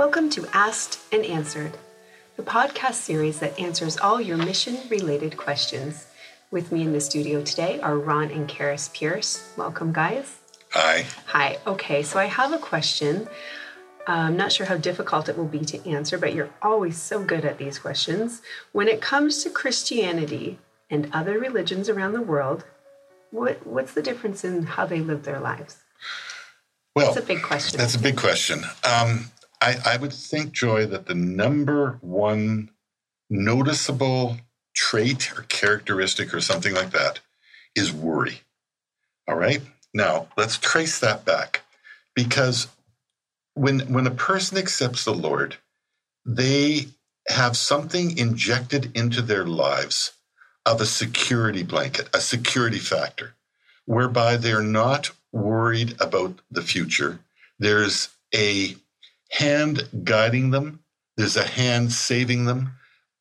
Welcome to Asked and Answered, the podcast series that answers all your mission related questions. With me in the studio today are Ron and Karis Pierce. Welcome, guys. Hi. Hi. Okay, so I have a question. Uh, I'm not sure how difficult it will be to answer, but you're always so good at these questions. When it comes to Christianity and other religions around the world, what, what's the difference in how they live their lives? Well, That's a big question. That's a big question. Um, I, I would think, Joy, that the number one noticeable trait or characteristic or something like that is worry. All right. Now let's trace that back, because when when a person accepts the Lord, they have something injected into their lives of a security blanket, a security factor, whereby they're not worried about the future. There's a hand guiding them, there's a hand saving them.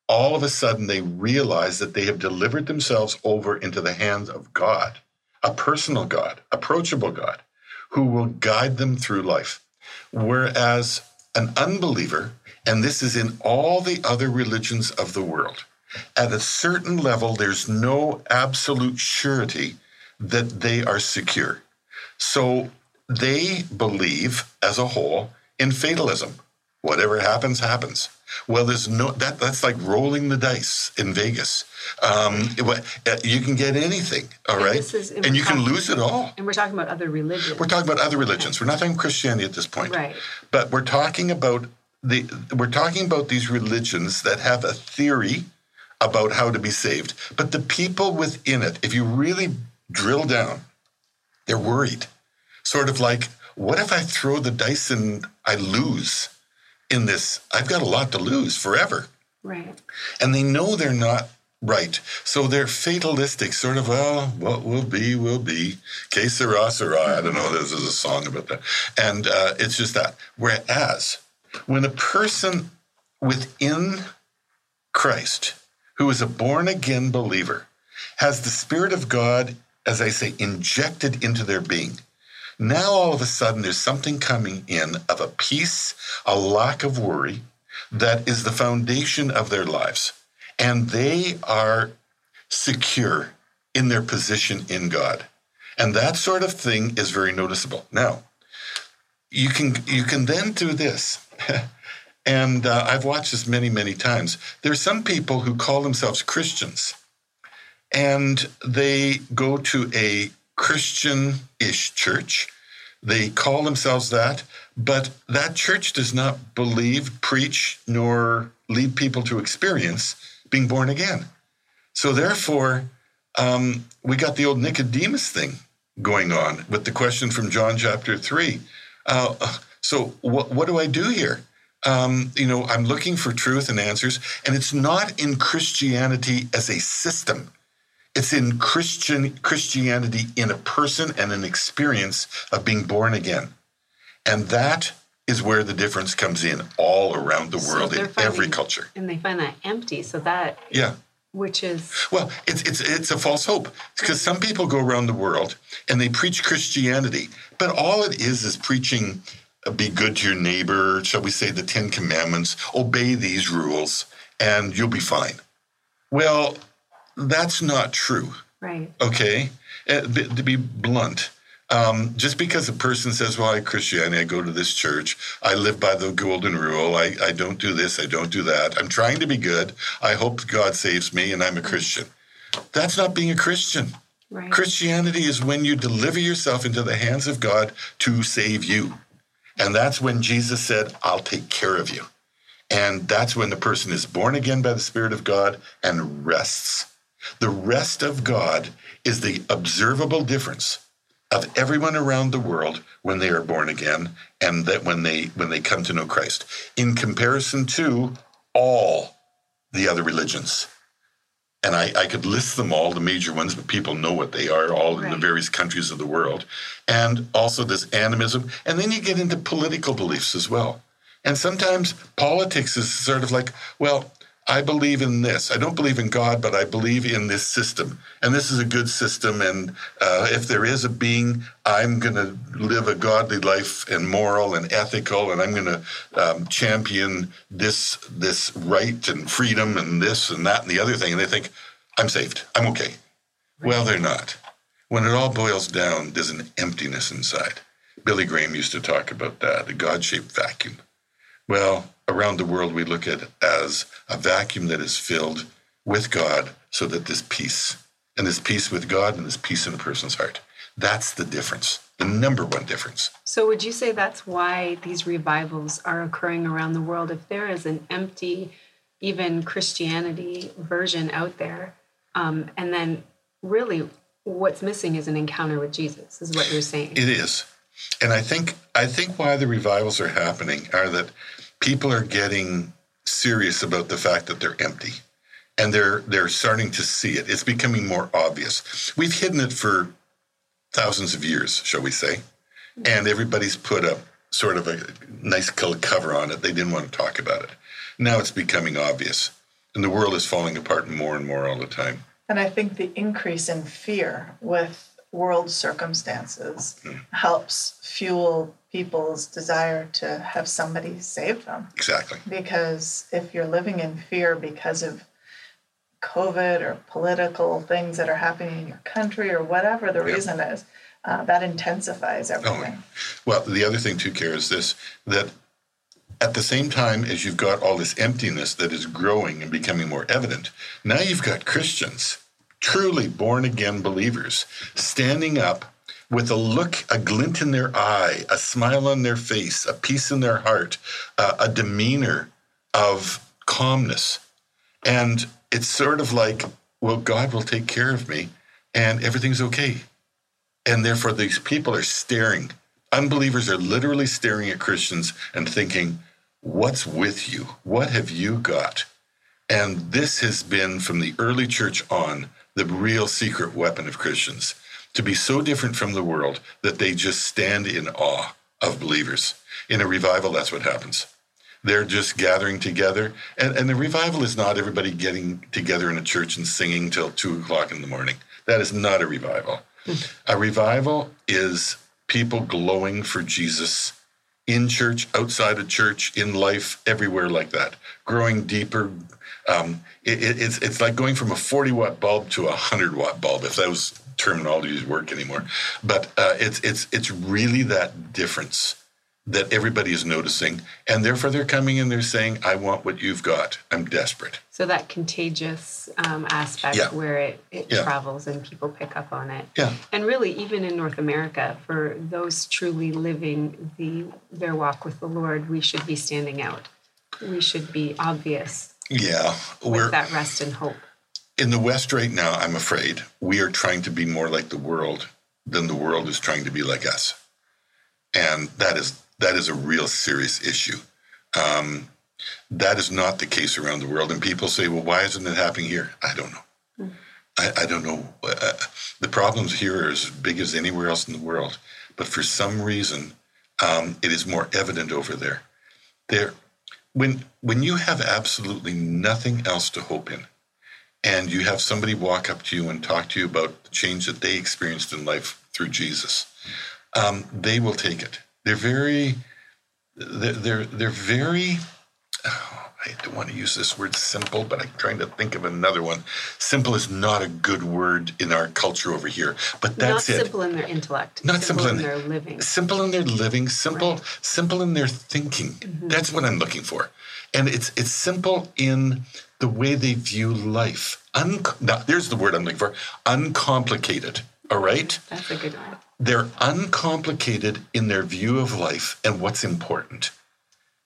All of a sudden, they realize that they have delivered themselves over into the hands of God, a personal God, approachable God, who will guide them through life. Whereas an unbeliever, and this is in all the other religions of the world, at a certain level, there's no absolute surety that they are secure. So they believe as a whole in fatalism. Whatever happens, happens. Well, there's no that that's like rolling the dice in Vegas. Um, it, you can get anything, all right, And is- and you can lose it all. and we're talking about other religions. We're talking about other religions. We're not talking Christianity at this point. Right. But we're talking about the we're talking about these religions that have a theory about how to be saved. But the people within it, if you really drill down, they're worried. Sort of like, what if I throw the dice and I lose in this? I've got a lot to lose forever Right. and they know they're not right. So they're fatalistic, sort of, well, what will be, will be. Que sera, sera. I don't know, there's, there's a song about that. And uh, it's just that. Whereas when a person within Christ, who is a born again believer, has the Spirit of God, as I say, injected into their being, now all of a sudden there's something coming in of a peace, a lack of worry that is the foundation of their lives. And they are secure in their position in God. And that sort of thing is very noticeable. Now, you can you can then do this. and uh, I've watched this many, many times. There's some people who call themselves Christians and they go to a Christian ish church. They call themselves that, but that church does not believe, preach, nor lead people to experience being born again. So, therefore, um, we got the old Nicodemus thing going on with the question from John chapter 3. Uh, so, what, what do I do here? Um, you know, I'm looking for truth and answers, and it's not in Christianity as a system. It's in Christian Christianity in a person and an experience of being born again. And that is where the difference comes in all around the world they're in every culture. And they find that empty. So that, Yeah. which is, Well, it's it's it's a false hope because some people go around the world and they preach Christianity, but all it is is preaching uh, be good to your neighbor, shall we say the 10 commandments, obey these rules and you'll be fine. Well, that's not true. right. Okay, Uh, b- to be blunt, um, just because a person says, "Well, I Christianity, I go to this church, I live by the golden rule, I, I don't do this, I don't do that, I'm trying to be good, I hope God saves me, and I'm a Christian," that's not being a Christian. Right. Christianity is when you deliver yourself into the hands of God to save you, and that's when Jesus said, "I'll take care of you." And that's when the person is born again by the Spirit of God and rests. The rest of God is the observable difference of everyone around the world when they are born again and that when they when they come to know Christ in comparison to all the other religions. And I, I could list them all, the major ones, but people know what they are, all in the various countries of the world. And also this animism. And then you get into political beliefs as well. And sometimes politics is sort of like, well, I believe in this. I don't believe in God, but I believe in this system. And this is a good system. And uh, if there is a being, I'm going to live a godly life and moral and ethical, and I'm going to um, champion this this right and freedom and this and that and the other thing. And they think, I'm saved. I'm okay. Well, they're not. When it all boils down, there's an emptiness inside. Billy Graham used to talk about that, a God shaped vacuum. Well, around the world, we look at as a vacuum that is filled with God so that this peace. And this peace with God and this peace in a person's heart. That's the difference, the number one difference. So, would you say that's why these revivals are occurring around the world? If there is an empty, even Christianity version out there, um, and then really what's missing is an encounter with Jesus, is what you're saying. It is. And I think I think why the revivals are happening are that people are getting serious about the fact that they're empty. And they're they're starting to see it. It's becoming more obvious. We've hidden it for thousands of years, shall we say. And everybody's put a sort of a nice cover on it. They didn't want to talk about it. Now it's becoming obvious. And the world is falling apart more and more all the time. And I think the increase in fear with world circumstances helps fuel people's desire to have somebody save them. Exactly. Because if you're living in fear because of COVID or political things that are happening in your country or whatever the yep. reason is, uh, that intensifies oh, everything. Oh. Well, the other thing too, Kara, is this that at the same time as you've got all this emptiness that is growing and becoming more evident, now you've got Christians truly born again believers standing up with a look, a glint in their eye, a smile on their face, a peace in their heart, uh, a demeanor of calmness. And it's sort of like, well, God will take care of me and everything's okay. And therefore, these people are staring. Unbelievers are literally staring at Christians and thinking, What's with you? What have you got? And this has been from the early church on the real secret weapon of Christians to be so different from the world that they just stand in awe of believers. In a revival, that's what happens. They're just gathering together. And, and the revival is not everybody getting together in a church and singing till two o'clock in the morning. That is not a revival. a revival is people glowing for Jesus in church, outside of church, in life, everywhere like that, growing deeper, um, it, it's it's like going from a 40 watt bulb to a 100 watt bulb, if those terminologies work anymore. But uh, it's it's it's really that difference that everybody is noticing, and therefore they're coming in. They're saying, "I want what you've got. I'm desperate." So that contagious um, aspect yeah. where it, it yeah. travels and people pick up on it. Yeah. And really, even in North America, for those truly living the their walk with the Lord, we should be standing out. We should be obvious yeah, with that rest and hope. In the West right now, I'm afraid we are trying to be more like the world than the world is trying to be like us, and that is that is a real serious issue. Um, that is not the case around the world, and people say, "Well, why isn't it happening here?" I don't know. Mm. I, I, don't know. Uh, the problems here are as big as anywhere else in the world, but for some reason, um, it is more evident over there. There, when when you have absolutely nothing else to hope in and you have somebody walk up to you and talk to you about the change that they experienced in life through jesus um, they will take it. They're very they're they're, they're very oh, I don't want to use this word simple, but I'm trying to think of another one. Simple is not a good word in our culture over here, but that's not it. simple in their intellect. Not simple, simple in, their living. Simple in their living. Simple, right. simple in their thinking. Mm-hmm. That's what I'm looking for, and it's it's simple in the way they view life. Un- now, there's the word I'm looking for. Uncomplicated. All right. That's a good one. They're uncomplicated in their view of life and what's important.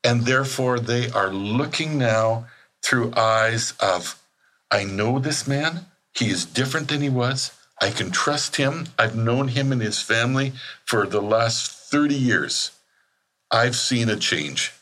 And therefore, they are looking now through eyes of, I know this man. He is different than he was. I can trust him. I've known him and his family for the last 30 years. I've seen a change.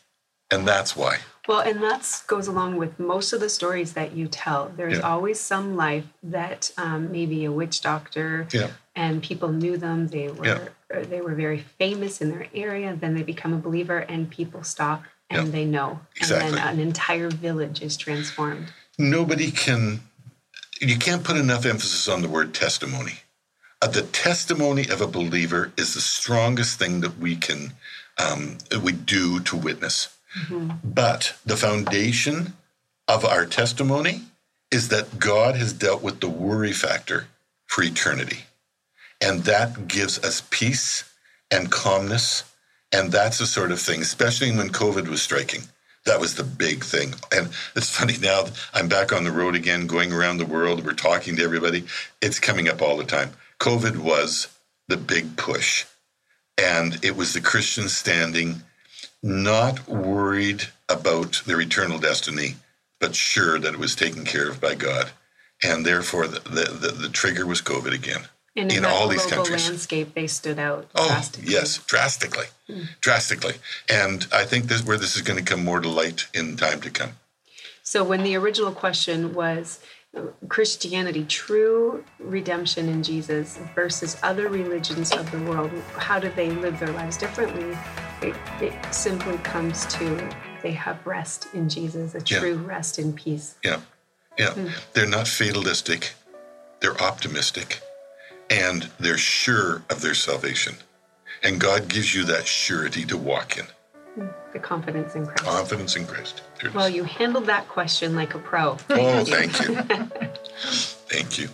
And that's why. Well, and that goes along with most of the stories that you tell. There's yeah. always some life that um, maybe a witch doctor yeah. and people knew them. They were yeah. They were very famous in their area. Then they become a believer, and people stop and Yeah. they know. Exactly. And then an entire village is transformed. Nobody can, you can't put enough emphasis on the word testimony. Uh, the testimony of a believer is the strongest thing that we can, um, we do to witness. But the foundation of our testimony is that God has dealt with the worry factor for eternity. And that gives us peace and calmness. And that's the sort of thing, especially when COVID was striking. That was the big thing. And it's funny now, I'm back on the road again, going around the world. We're talking to everybody. It's coming up all the time. COVID was the big push. And it was the Christians standing, not worried about their eternal destiny, but sure that it was taken care of by God. And therefore, the, the, the, the trigger was COVID again And all these countries. landscape, they stood out Oh, drastically. yes, drastically, hmm. drastically. And I think this where this is going to come more to light in time to come. So when the original question was Christianity, true redemption in Jesus versus other religions of the world, how do they live their lives differently? It, it simply comes to they have rest in Jesus, a Yeah. true rest in peace. Yeah, yeah. Hmm. They're not fatalistic. They're optimistic, and they're sure of their salvation. And God gives you that surety to walk in. The confidence in Christ. Confidence in Christ. There it is. Well, you handled that question like a pro. oh, thank you. thank you.